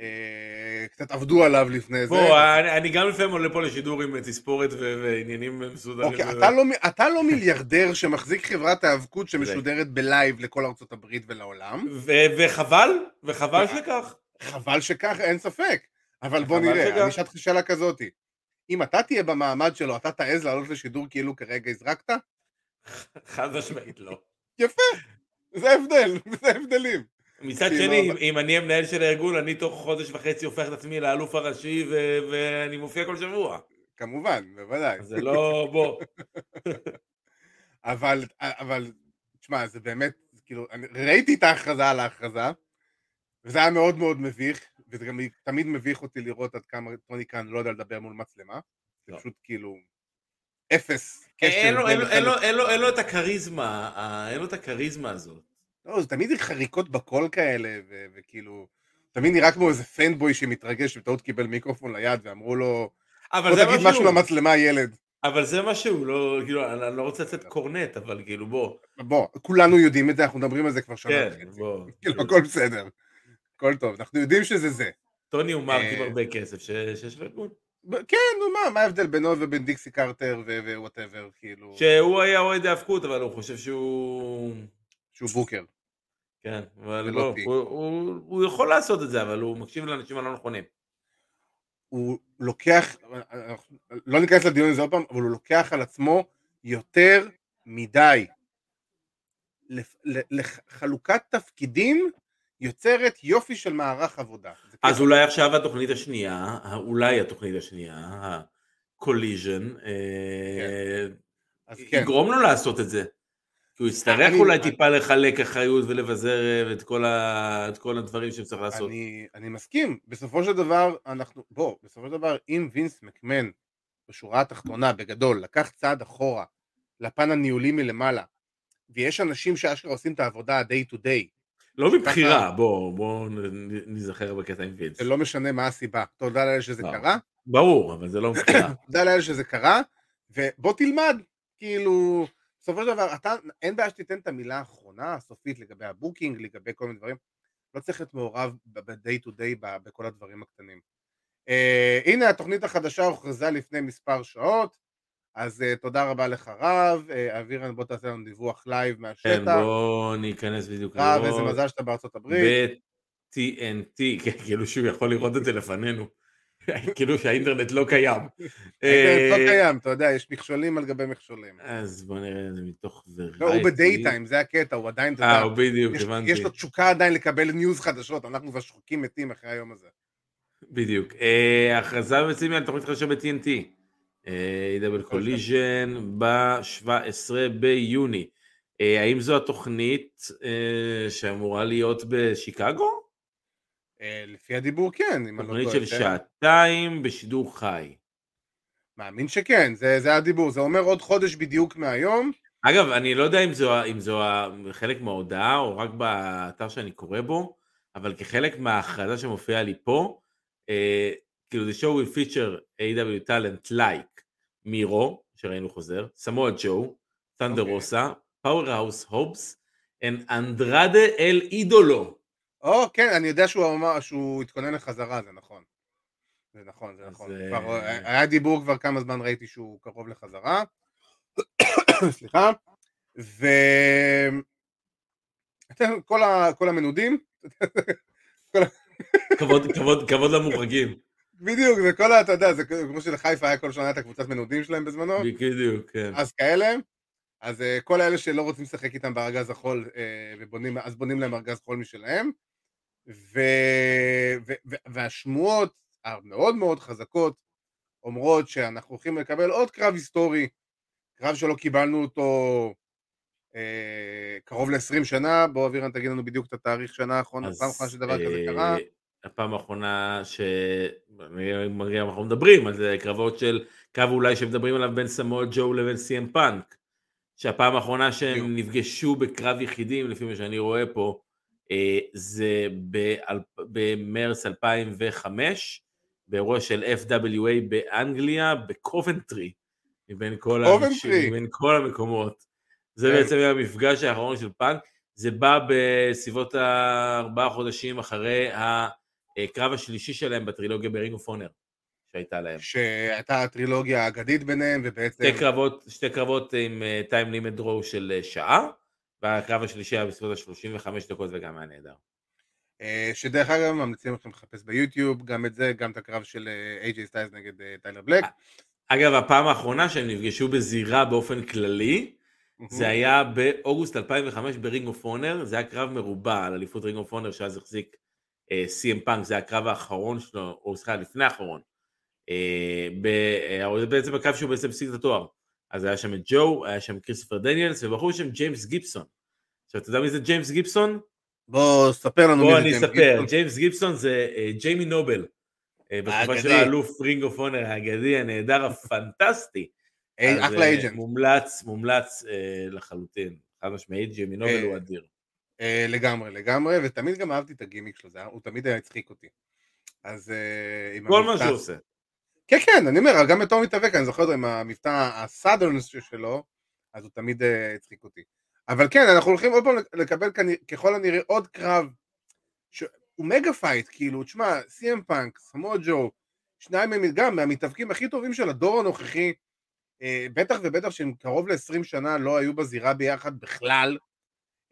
אה, קצת עבדו עליו לפני זה. בוא, אני, אני גם לפעמים עולה פה לשידור עם תספורת ועניינים מסודרים. אוקיי. אתה לא, לא מיליארדר שמחזיק חברת האבקות שמשודרת בלייב לכל ארצות הברית ולעולם. ו- וחבל, וחבל שכך. חבל שכך, אין ספק. אבל בוא נראה. אני אשאל אותך שאלה כזאתי. אם אתה תהיה במעמד שלו, אתה תעז לעלות לשידור כאילו כרגע הזרקת? חד משמעית לא. זה ההבדל, זה ההבדלים. מצד כאילו, שני, אבל- אם- אני המנהל של הארגון, אני תוך חודש וחצי הופך את עצמי לאלוף הראשי ו- ואני מופיע כל שבוע. כמובן, בוודאי. זה לא, בוא. אבל, אבל, תשמע, זה באמת, כאילו, אני ראיתי את ההכרזה על ההכרזה, וזה היה מאוד מאוד מביך, וזה גם תמיד מביך אותי לראות עד כמה טוני קאן לא יודע לדבר מול מצלמה. זה לא. פשוט כאילו, אפס קשר. אין לו- בין אין לו- אין לו- החלק. אין לו- אין לו את הכריזמה, אין לו את הכריזמה הזאת. לא, זה תמיד חריקות בקול כאלה, ו- וכאילו, תמיד נראה כמו איזה fanboy שמתרגש, שבטעות קיבל מיקרופון ליד, ואמרו לו, אבל זה תגיד משהו, משהו למצלמה ילד. אבל זה משהו, לא, כאילו, אני לא רוצה לצאת קורנט, אבל כאילו, בוא. בוא, כולנו יודעים את זה, אנחנו מדברים על זה כבר שנה כן. בוא. כאילו, הכל בסדר. הכל טוב, אנחנו יודעים שזה זה. טוני הוא מעריץ אה, הרבה כסף שיש לו ארגון. כן, נו מה, מה ההבדל בינו ובין דיקסי קרטר ו whatever, כאילו, שהוא היה אוהד האבקות, אבל הוא חושב שהוא... שהוא בוקר. כן, אבל לא. הוא, הוא, הוא יכול לעשות את זה, אבל הוא מקשיב לאנשים הלא נכונים. הוא לוקח, לא ניכנס לדיון הזה עוד פעם, אבל הוא לוקח על עצמו יותר מדי. לחלוקת תפקידים יוצרת יופי של מערך עבודה. זה אז אולי עכשיו התוכנית השנייה, אולי התוכנית השנייה, ה-collision, אה, אז כן, יגרום לו לעשות את זה. כי הוא יצטרך אולי אני- טיפה לחלק אחריות ולבזר את כל, ה... את כל הדברים שצריך לעשות. אני, אני מסכים, בסופו של דבר אנחנו, בוא, בסופו של דבר אם וינס מקמן בשורה התחתונה בגדול לקח צעד אחורה לפן הניהולי מלמעלה ויש אנשים שאשכרה עושים את העבודה ה-day to day לא מבחירה, בוא, בוא נזכר בקטע עם וינס. זה לא משנה מה הסיבה, תודה לאל שזה לא. קרה, ברור, אבל זה לא מבחירה. תודה לאל שזה קרה ובוא תלמד, כאילו בסופו של דבר אתה, אין בעיה שתיתן את המילה האחרונה הסופית לגבי ה booking, לגבי כל מיני דברים, לא צריך להיות מעורב ב-day to day בכל הדברים הקטנים. אה, הנה התוכנית החדשה הוכרזה לפני מספר שעות, אז אה, תודה רבה לך רב, אה, אבירן בוא תעשה לנו דיווח live כן, מהשטח, בוא ניכנס בדיוק רב לראות. איזה מזל שאתה בארצות הברית, ב-TNT, כן, כאילו שהוא יכול לראות את זה לפנינו. כאילו שהאינטרנט לא קיים. האינטרנט לא אה, קיים, אתה יודע, יש מכשולים על גבי מכשולים. אז בוא נראה את זה מתוך לא, הוא ב daytime, זה הקטע, הוא עדיין, אתה אה, יודע, הוא בדיוק, הבנתי. יש לו תשוקה עדיין לקבל news חדשות, אנחנו כבר שחוקים מתים אחרי היום הזה. בדיוק. אה, הכרזה בעצם על תוכנית חדשה ב-TNT. אה, AEW Collision ב-17 ביוני. אה, האם זו התוכנית אה, שאמורה להיות בשיקגו? לפי הדיבור כן, אם אני לא תוכנית טועה. של כן. שעתיים בשידור חי. מאמין שכן, זה, זה הדיבור, זה אומר עוד חודש בדיוק מהיום. אגב, אני לא יודע אם זו, אם זו חלק מההודעה או רק באתר שאני קורא בו, אבל כחלק מההכרזה שמופיעה לי פה, אה, כאילו the show will feature A.E.W. talent like מירו, שראינו חוזר, סמואל ג'ו, תנדר אוקיי. רוסה, פאוור-האוס הובס, אנדרדה אל אידולו. או, כן, אני יודע שהוא אמר שהוא התכונן לחזרה, זה נכון. זה נכון, זה נכון. אה, כבר, היה דיבור כבר כמה זמן ראיתי שהוא קרוב לחזרה. סליחה. ו... כל, ה... כל המנודים, כבוד, כבוד, כבוד למוחרגים. בדיוק, זה כל ה... אתה יודע, זה כמו שלחיפה היה כל שנה את הקבוצת מנודים שלהם בזמנו. בדיוק, כן. אז כאלה, אז אה, כל האלה שלא רוצים לשחק איתם בארגז החול, אה, ובונים, אז בונים להם ארגז חול משלהם, ו, ו, ו, והשמועות המאוד מאוד חזקות אומרות שאנחנו הולכים לקבל עוד קרב היסטורי, קרב שלא קיבלנו אותו אה, קרוב ל-20 שנה, בוא אבירן תגיד לנו בדיוק את התאריך שנה האחרונה, פעם אחרונה שדבר כזה אה, קרה. הפעם האחרונה ש... אנחנו מדברים על זה, קרבות של קו אולי שמדברים עליו בין סמואל ג'ו לבין סי.אם פאנק, שהפעם האחרונה שהם בדיוק. נפגשו בקרב יחידים, לפי מה שאני רואה פה, אה, זה במרץ 2005, באירוע של FWA באנגליה, בקובנטרי, מבין כל. המש- מבין כל המקומות. זה כן. בעצם היה המפגש האחרון של פאנק, זה בא בסביבות הארבעה חודשים אחרי הקרב השלישי שלהם בטרילוגיה ב Ring of Honor שהייתה להם. שהייתה הטרילוגיה האגדית ביניהם, ובעצם... שתי קרבות, שתי קרבות עם time limit draw של אה, שעה, והקרב השלישי היה בסביבות ה-35 דקות וגם היה נהדר. אה, שדרך אגב ממליצים לכם לחפש ביוטיוב, גם את זה, גם את הקרב של איי-ג'יי סטיילס נגד אה, טיילר בלק. אגב, הפעם האחרונה שהם נפגשו בזירה באופן כללי, זה היה באוגוסט 2005 ב Ring of Honor, זה היה קרב מרובע על אליפות Ring of Honor שאז החזיק סי.אם פאנק, זה הקרב האחרון שלו, או סליחה, לפני האחרון. אה, ב- אה, זה בעצם הקרב שהוא בעצם הפסיק את התואר. אז היה שם את ג'ו, היה שם כריסטופר דניאלס, ובחור בשם ג'יימס גיבסון. עכשיו, אתה יודע מי זה ג'יימס גיבסון? בוא, ספר לנו בוא מי אני זה ג'יימס אספר, גיבסון. ג'יימס גיבסון זה אה, ג'יימי נובל. אה, בתקופה. של האלוף Ring of Honor האגדי, הנהדר, הפנטסטי. אחלה אה, agent. מומלץ, מומלץ אה, לחלוטין. חד משמעית, ג'יימי נובל אה, הוא אדיר. אה, לגמרי, לגמרי, ותמיד גם אהבתי את הגימיק שלו, הוא תמיד היה הצחיק אותי. אז אה, עם כל מה שהוא עושה. כן, כן, אני אומר, גם בתור מתאבק, אני זוכר אותו עם המבטא ה Southern שלו, אז הוא תמיד אה, הצחיק אותי. אבל כן, אנחנו הולכים עוד פעם לקבל ככל הנראה עוד קרב, שהוא mega fight, כאילו, תשמע, סי.אם פאנק, סמואל ג'ו, שניים מהם גם מהמתאבקים הכי טובים של הדור הנוכחי, בטח ובטח שהם קרוב ל-20 שנה לא היו בזירה ביחד בכלל.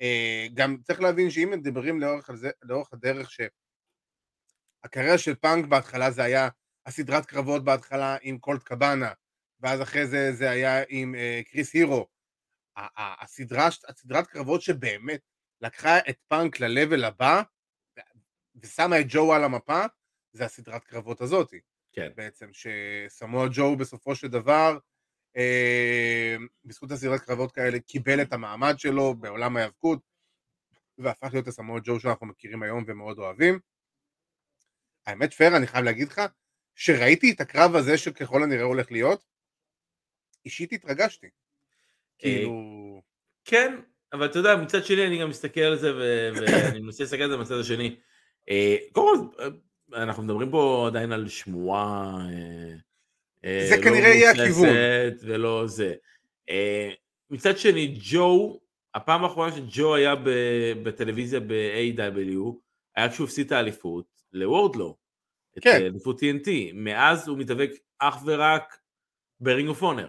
אה, גם צריך להבין שאם מדברים לאורך, זה, לאורך הדרך שהקריירה של פאנק בהתחלה זה היה הסדרת קרבות בהתחלה עם קולט קבאנה, ואז אחרי זה זה היה עם אה, קריס הירו. הסדרה, הסדרת קרבות שבאמת לקחה את פאנק ל-level הבא, ושמה את ג'ו על המפה, זה הסדרת קרבות הזאתי. כן. בעצם, שסמואל ג'ו בסופו של דבר, בזכות הסדרת קרבות כאלה, קיבל את המעמד שלו בעולם ההיאבקות, והפך להיות הסמואל ג'ו שאנחנו מכירים היום ומאוד אוהבים. האמת פייר, אני חייב להגיד לך, שראיתי את הקרב הזה שככל הנראה הולך להיות, אישית התרגשתי. כאילו... כן, אבל אתה יודע, מצד שני אני גם מסתכל על זה, ואני מנסה להסתכל על זה מהצד השני. אה, קודם כל, אה, אנחנו מדברים פה עדיין על שמועה. אה, זה לא כנראה יהיה הכיוון. ולא זה. אה, מצד שני, ג'ו, הפעם האחרונה שג'ו היה בטלוויזיה ב-AW, היה כשהוא הפסיד את האליפות לוורדלו. את כן. אה, אליפות TNT. מאז הוא מתאבק אך ורק ברינג אוף אונר.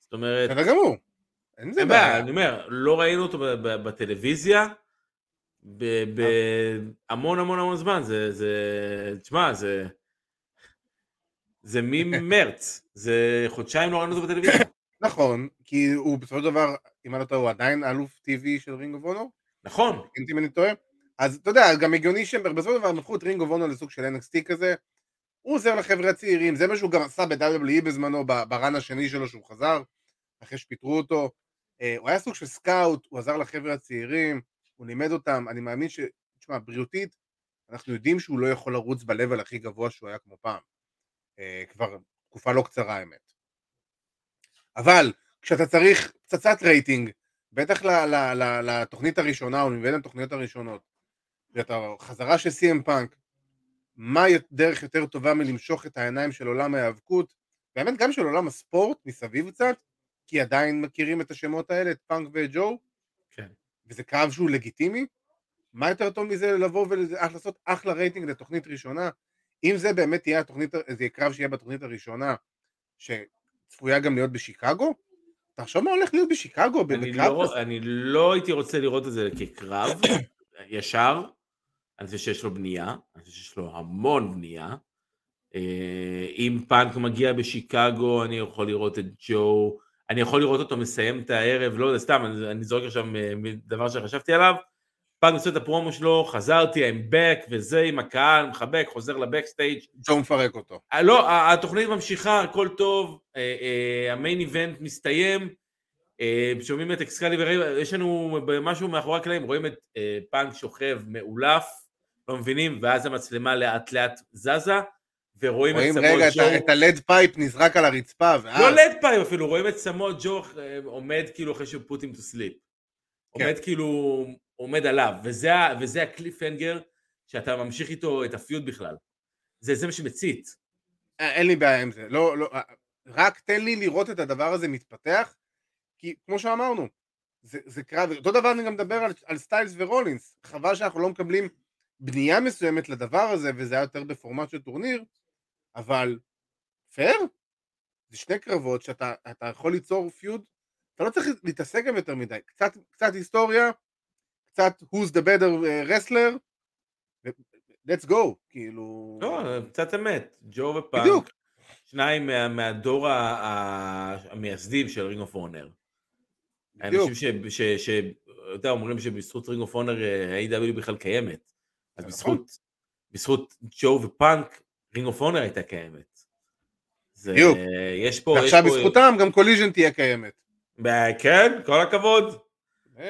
זאת אומרת, בסדר גמור. אין זה בעיה. אני אומר, לא ראינו אותו בטלוויזיה בהמון המון המון זמן, זה, תשמע, זה, זה ממרץ, זה חודשיים לא ראינו אותו בטלוויזיה. נכון, כי הוא בסופו של דבר, אם אני לא טועה, הוא עדיין אלוף TV של Ring of Honor? נכון, אם אני טועה. אז אתה יודע, גם הגיוני שהם בסופו של דבר הפכו את Ring of Honor לסוג של NXT כזה. הוא עוזר לחבר'ה הצעירים, זה מה שהוא גם עשה ב-WWE בזמנו, ב-run השני שלו שהוא חזר, אחרי שפיטרו אותו. אה, הוא היה סוג של scout, הוא עזר לחבר'ה הצעירים, הוא לימד אותם, אני מאמין ש... תשמע, בריאותית, אנחנו יודעים שהוא לא יכול לרוץ ב-level הכי גבוה שהוא היה כמו פעם. אה, כבר תקופה לא קצרה האמת. אבל כשאתה צריך פצצת רייטינג, בטח לתוכנית הראשונה או מבין התוכניות הראשונות, ואתה חזרה של סי.אם פאנק, מה דרך יותר טובה מלמשוך את העיניים של עולם ההיאבקות, באמת גם של עולם הספורט מסביב קצת, כי עדיין מכירים את השמות האלה, את פאנק וג'ו, כן. וזה קרב שהוא לגיטימי, מה יותר טוב מזה לבוא ולעשות אחלה רייטינג לתוכנית ראשונה, אם זה באמת תהיה התוכנית, זה יהיה קרב שיהיה בתוכנית הראשונה, שצפויה גם להיות בשיקגו, תחשוב מה הולך להיות בשיקגו, אני בקרב לא, כזה. אני לא הייתי רוצה לראות את זה כקרב, ישר, אני חושב שיש לו בנייה, אני חושב שיש לו המון בנייה. אה, אם פאנק מגיע בשיקגו, אני יכול לראות את ג'ו, אני יכול לראות אותו מסיים את הערב, לא יודע, סתם, אני, אני זורק עכשיו מ- דבר שחשבתי עליו, פאנק עושה את ה-promo שלו, חזרתי, I'm back, וזה עם הקהל, מחבק, חוזר ל-backstage, ג'ו מפרק אותו. אה, לא, התוכנית ממשיכה, הכל טוב, אה, ה-main event מסתיים, אה, שומעים את אקסקליבר, יש לנו משהו מאחורי הקלעים, רואים את אה, פאנק שוכב מעולף, לא מבינים, ואז המצלמה לאט לאט זזה, ורואים את סמואל ג'ו... רואים רגע את ה-lead pipe נזרק על הרצפה, ואז... לא lead pipe אפילו, רואים את סמואל ג'ו אה, עומד כאילו אחרי שהוא put to sleep. עומד כאילו, עומד עליו, וזה, וזה ה-cliffhanger שאתה ממשיך איתו את ה-feud בכלל. זה, זה מה שמצית. אין לי בעיה עם זה, לא, לא, רק תן לי לראות את הדבר הזה מתפתח, כי כמו שאמרנו, זה, זה קרב, אותו דבר אני גם מדבר על, על סטיילס ורולינס, חבל שאנחנו לא מקבלים בנייה מסוימת לדבר הזה, וזה היה יותר בפורמט של טורניר, אבל פייר? זה שני קרבות שאתה יכול ליצור feud, אתה לא צריך להתעסק גם יותר מדי, קצת, קצת היסטוריה, קצת who's the better uh, wrestler, let's go, כאילו... לא, קצת אמת, ג'ו ופאנק, בדיוק. שניים מה, מהדור המייסדים של Ring of Honor. אנשים שאתה אומרים שבזכות Ring of Honor ה-AEW בכלל קיימת. אז נכון. בזכות, בזכות ג'ו ופאנק, Ring of Honor הייתה קיימת. בדיוק. יש פה... ועכשיו יש בזכותם. גם Collision תהיה קיימת. כן, כל הכבוד.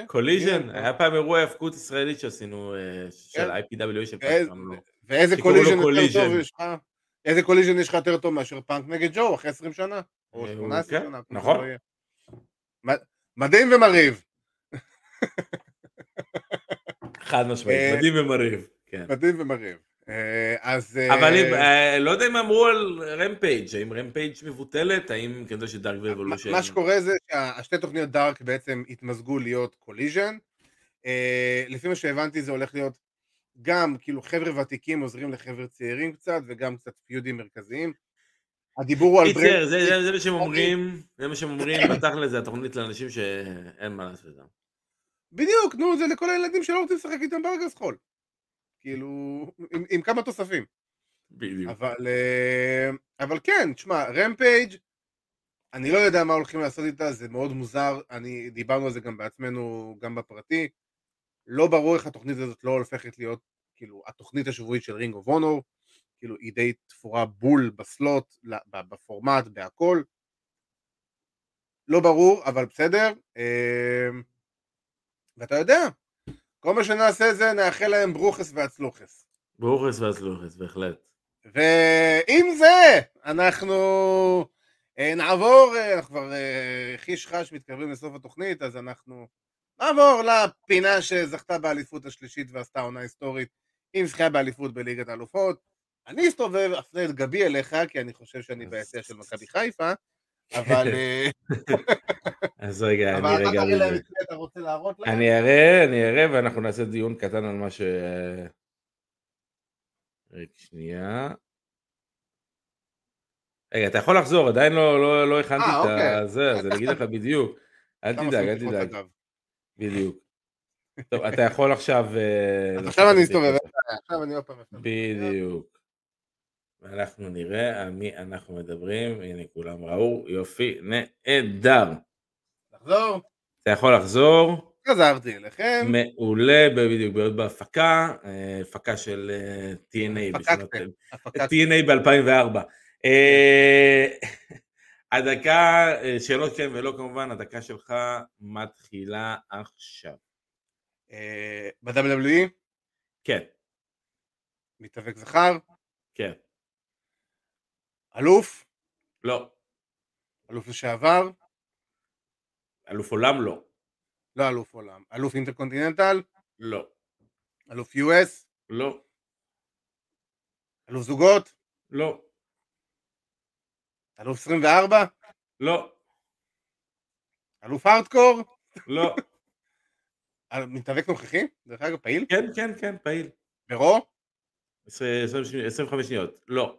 Collision, היה פעם אירוע האבקות ישראלית שעשינו, אה, של. IPW של פעם. ואיזה collision יותר טוב יש לך? איזה collision יש לך יותר טוב מאשר פאנק נגד ג'ו אחרי 20 שנה? או 18 כן, שנה? נכון. מדהים ומרהיב. חד משמעית, אה, מדהים ומרהיב. כן. מדהים ומרהיב. אה, אז... אבל לא יודע אם אמרו על Rampage, האם Rampage מבוטלת, האם כזה ש-Dark ו-Elevation... מה שקורה זה שהשתי תוכניות Dark בעצם התמזגו להיות Collision. לפי מה שהבנתי זה הולך להיות גם כאילו חבר'ה ותיקים עוזרים לחבר'ה צעירים קצת, וגם קצת feud-ים מרכזיים. הדיבור הוא על brand... זה, זה, זה מה שהם אומרים, זה מה שהם אומרים, בתכל'ס זה התוכנית לאנשים שאין מה לעשות איתם. בדיוק, נו, זה לכל הילדים שלא רוצים לשחק איתם בארגז חול. כאילו, עם, עם כמה תוספים. בדיוק. אבל, אה, אבל כן, תשמע, Rampage, אני לא יודע מה הולכים לעשות איתה, זה מאוד מוזר, אני, דיברנו על זה גם בעצמנו, גם בפרטי. לא ברור איך התוכנית הזאת לא הופכת להיות כאילו התוכנית השבועית של רינג אוף אונור, כאילו היא די תפורה בול בסלוט, בפורמט, בהכל. לא ברור, אבל בסדר. אמ, ואתה יודע, כל מה שנעשה זה נאחל להם ברוכס והצלוחס. ברוכס והצלוחס, בהחלט. ועם זה אנחנו אה, נעבור, אה, אנחנו כבר אה, חיש חש מתקרבים לסוף התוכנית, אז אנחנו נעבור לפינה שזכתה באליפות השלישית ועשתה עונה היסטורית עם זכייה באליפות בליגת האלופות. אני אסתובב, אפנה את גבי אליך, כי אני חושב שאני ביציע של מכבי חיפה, אבל... אה, אז רגע, אני רגע... אבל אתה אתה רוצה להראות להם? אני אראה, אני אראה, ואנחנו נעשה דיון קטן על מה ש... רגע, שנייה. רגע, אתה יכול לחזור, עדיין לא, לא, לא הכנתי אה, את אוקיי. זה, אז אני אגיד לך בדיוק. אל תדאג, אל תדאג. בדיוק. טוב, אתה יכול עכשיו... אה, עכשיו אני אסתובב, עכשיו אני עוד פעם... בדיוק. ואנחנו נראה על מי אנחנו מדברים, הנה כולם ראו, יופי, נהדר. לחזור. אתה יכול לחזור. חזרתי אליכם. מעולה, בדיוק, בעיות בהפקה, אה, הפקה של TNA. TNA ב-2004. הדקה, אה, שאלות כן ולא כמובן, הדקה שלך מתחילה עכשיו. אה, ב-WWE? כן. מתאבק זכר? כן. אלוף? לא. אלוף לשעבר? אלוף עולם לא. לא אלוף עולם. אלוף אינטרקונטיננטל? לא. אלוף US? לא. אלוף זוגות? לא. אלוף 24? לא. אלוף הארדקור? לא. מתאבק נוכחי? דרך אגב, פעיל? כן, כן, כן, פעיל. ברו? 25 שניות. לא.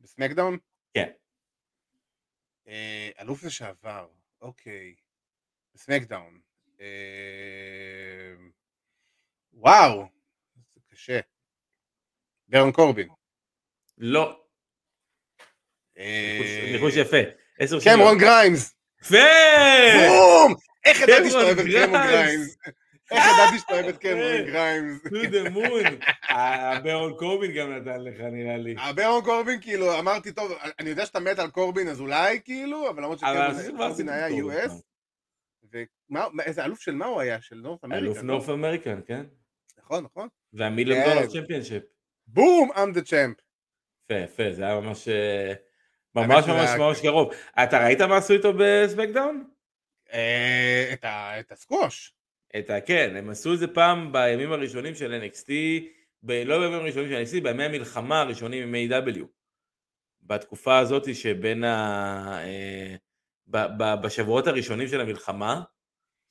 בסמקדאון? כן. אה, אלוף לשעבר, אוקיי. בסמקדאון. אה, וואו, זה קשה. ברון קורבין. לא. ניחוש יפה. קמרון גריימס. יפה! בום! איך ידעתי שאתה אוהב את קמרון גריימס? איך ידעתי שאתה אוהב את קמרון גריימס? to the moon. הברון קורבין גם נתן לך נראה לי. הברון קורבין כאילו אמרתי טוב אני יודע שאתה מת על קורבין אז אולי כאילו אבל למרות שקורבין היה US. ואיזה אלוף של מה הוא היה? של North America? אלוף נורף אמריקן, כן. נכון, נכון. וה-Million כן. Dollar Championship. בום, I'm the champ. יפה, יפה, זה היה ממש... אה, ממש ממש ממש קרוב. אתה ראית מה עשו איתו ב-SmackDown? אה, ה- את ה-squash. את ה... כן, הם עשו את זה פעם בימים הראשונים של NXT, ב... לא בימים הראשונים של NXT, בימי המלחמה הראשונים עם AEW בתקופה הזאת שבין ה... אה, ב... ב... בשבועות הראשונים של המלחמה,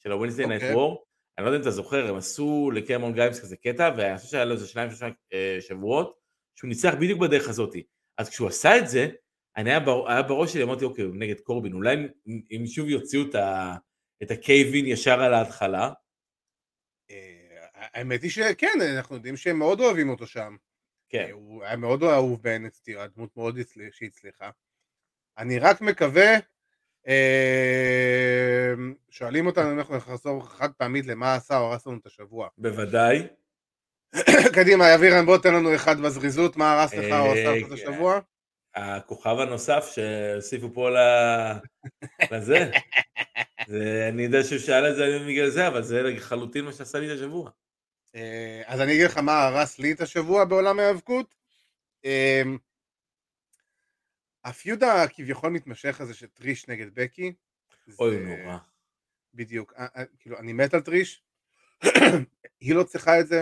של ה-Wednesday Night אוקיי. War, אני לא יודע אם אתה זוכר, הם עשו לקרמון גיימס כזה קטע, ואני חושב שהיה לו איזה שניים שלושה אה, שבועות, שהוא ניצח בדיוק בדרך הזאת. אז כשהוא עשה את זה, אני היה, בר... היה בראש שלי, אמרתי, אוקיי, נגד קורבין, אולי אם, אם שוב יוציאו את, ה... את הקייבין ישר על ההתחלה, האמת היא שכן, אנחנו יודעים שהם מאוד אוהבים אותו שם. כן. אה, הוא היה מאוד אהוב ב-NXT, הדמות מאוד הצל- שהצליחה. אני רק מקווה, אה, שואלים אותנו אם אנחנו נחזור חד פעמית למה עשה או הרס לנו את השבוע. בוודאי. קדימה, אבירן, בוא תן לנו אחד בזריזות, מה הרס לך או עשה לך את אה, השבוע? הכוכב הנוסף שהוסיפו פה לזה. זה, אני יודע שהוא שאל את זה בגלל זה, אבל זה לחלוטין מה שעשה לי את השבוע. אה, אז אני אגיד לך מה הרס לי את השבוע בעולם ההיאבקות. אה, הפיוד הכביכול מתמשך הזה של טריש נגד בקי. אוי, זה- נורא. בדיוק, אה, אה, כאילו אני מת על טריש, היא לא צריכה את זה,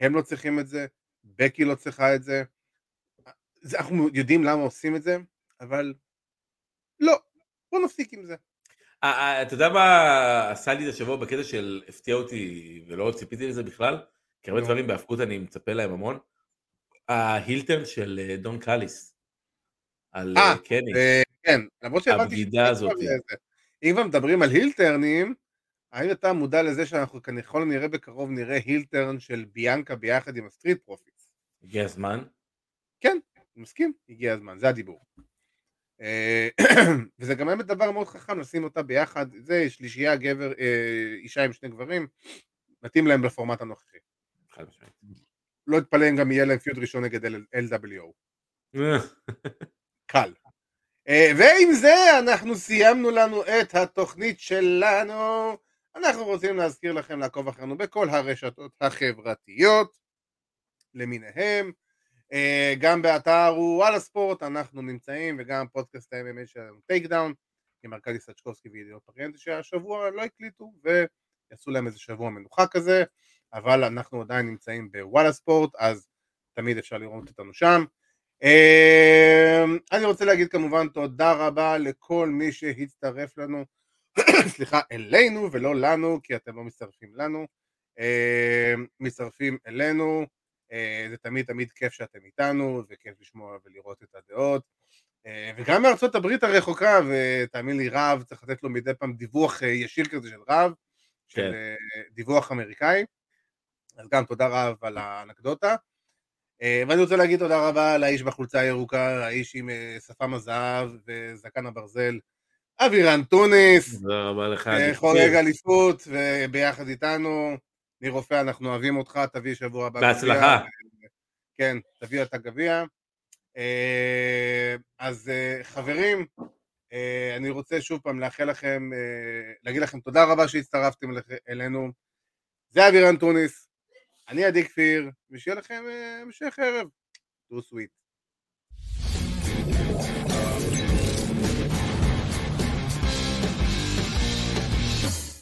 הם לא צריכים את זה, בקי לא צריכה את זה, זה אנחנו יודעים למה עושים את זה, אבל לא, בוא נפסיק עם זה. אה, אה, אתה יודע מה עשה לי את השבוע בקטע של הפתיע אותי ולא ציפיתי לזה בכלל? כי הרבה. דברים בהאבקות אני מצפה להם המון. ה-heel turn של אה, דון קאליס. על קני. כן, למרות שהבנתי הבגידה הזאת. אם כבר מדברים על heel turn-ים, האם אתה מודע לזה שאנחנו ככל הנראה בקרוב נראה heel turn של ביאנקה ביחד עם ה-Street Profits? הגיע הזמן. אני מסכים, הגיע הזמן, זה הדיבור. אה, וזה גם באמת דבר מאוד חכם לשים אותה ביחד, זה שלישייה גבר, אה, אישה עם שני גברים, מתאים להם לפורמט הנוכחי. לא אתפלא אם גם יהיה להם feud ראשון נגד LWO. קל. אה, ועם זה אנחנו סיימנו לנו את התוכנית שלנו. אנחנו רוצים להזכיר לכם לעקוב אחרינו בכל הרשתות החברתיות למיניהם. אה, גם באתר וואלה ספורט אנחנו נמצאים וגם פודקאסט ה-MMA שלנו טייק דאון עם ארכדי סצ'קובסקי וידיעות פריאנטי שהשבוע לא הקליטו ויעשו להם איזה שבוע מנוחה כזה אבל אנחנו עדיין נמצאים בוואלה ספורט אז תמיד אפשר לראות אותנו שם. אמ, אני רוצה להגיד כמובן תודה רבה לכל מי שהצטרף לנו, סליחה, אלינו ולא לנו, כי אתם לא מצטרפים לנו, אמ, מצטרפים אלינו, זה תמיד תמיד כיף שאתם איתנו, וכיף לשמוע ולראות את הדעות, אה, וגם מארצות הברית הרחוקה, ותאמין לי רב, צריך לתת לו מדי פעם דיווח אה, ישיר כזה של רב, של כן. אה, דיווח אמריקאי, אז גם תודה רב על האנקדוטה. אה, ואני רוצה להגיד תודה רבה לאיש בחולצה הירוקה, האיש עם אה, שפם הזהב וזקן הברזל, אבירן טוניס, תודה רבה לך. אה, חורג. אליפות, וביחד איתנו, ניר רופא, אנחנו אוהבים אותך, תביא שבוע הבא. גביע. בהצלחה. כן, תביא את הגביע. אה, אז אה, חברים, אה, אני רוצה שוב פעם לאחל לכם, להגיד לכם תודה רבה שהצטרפתם אלינו. זה אבירן טוניס, אני עדי כפיר, ושיהיה לכם המשך ערב. טו סוויט.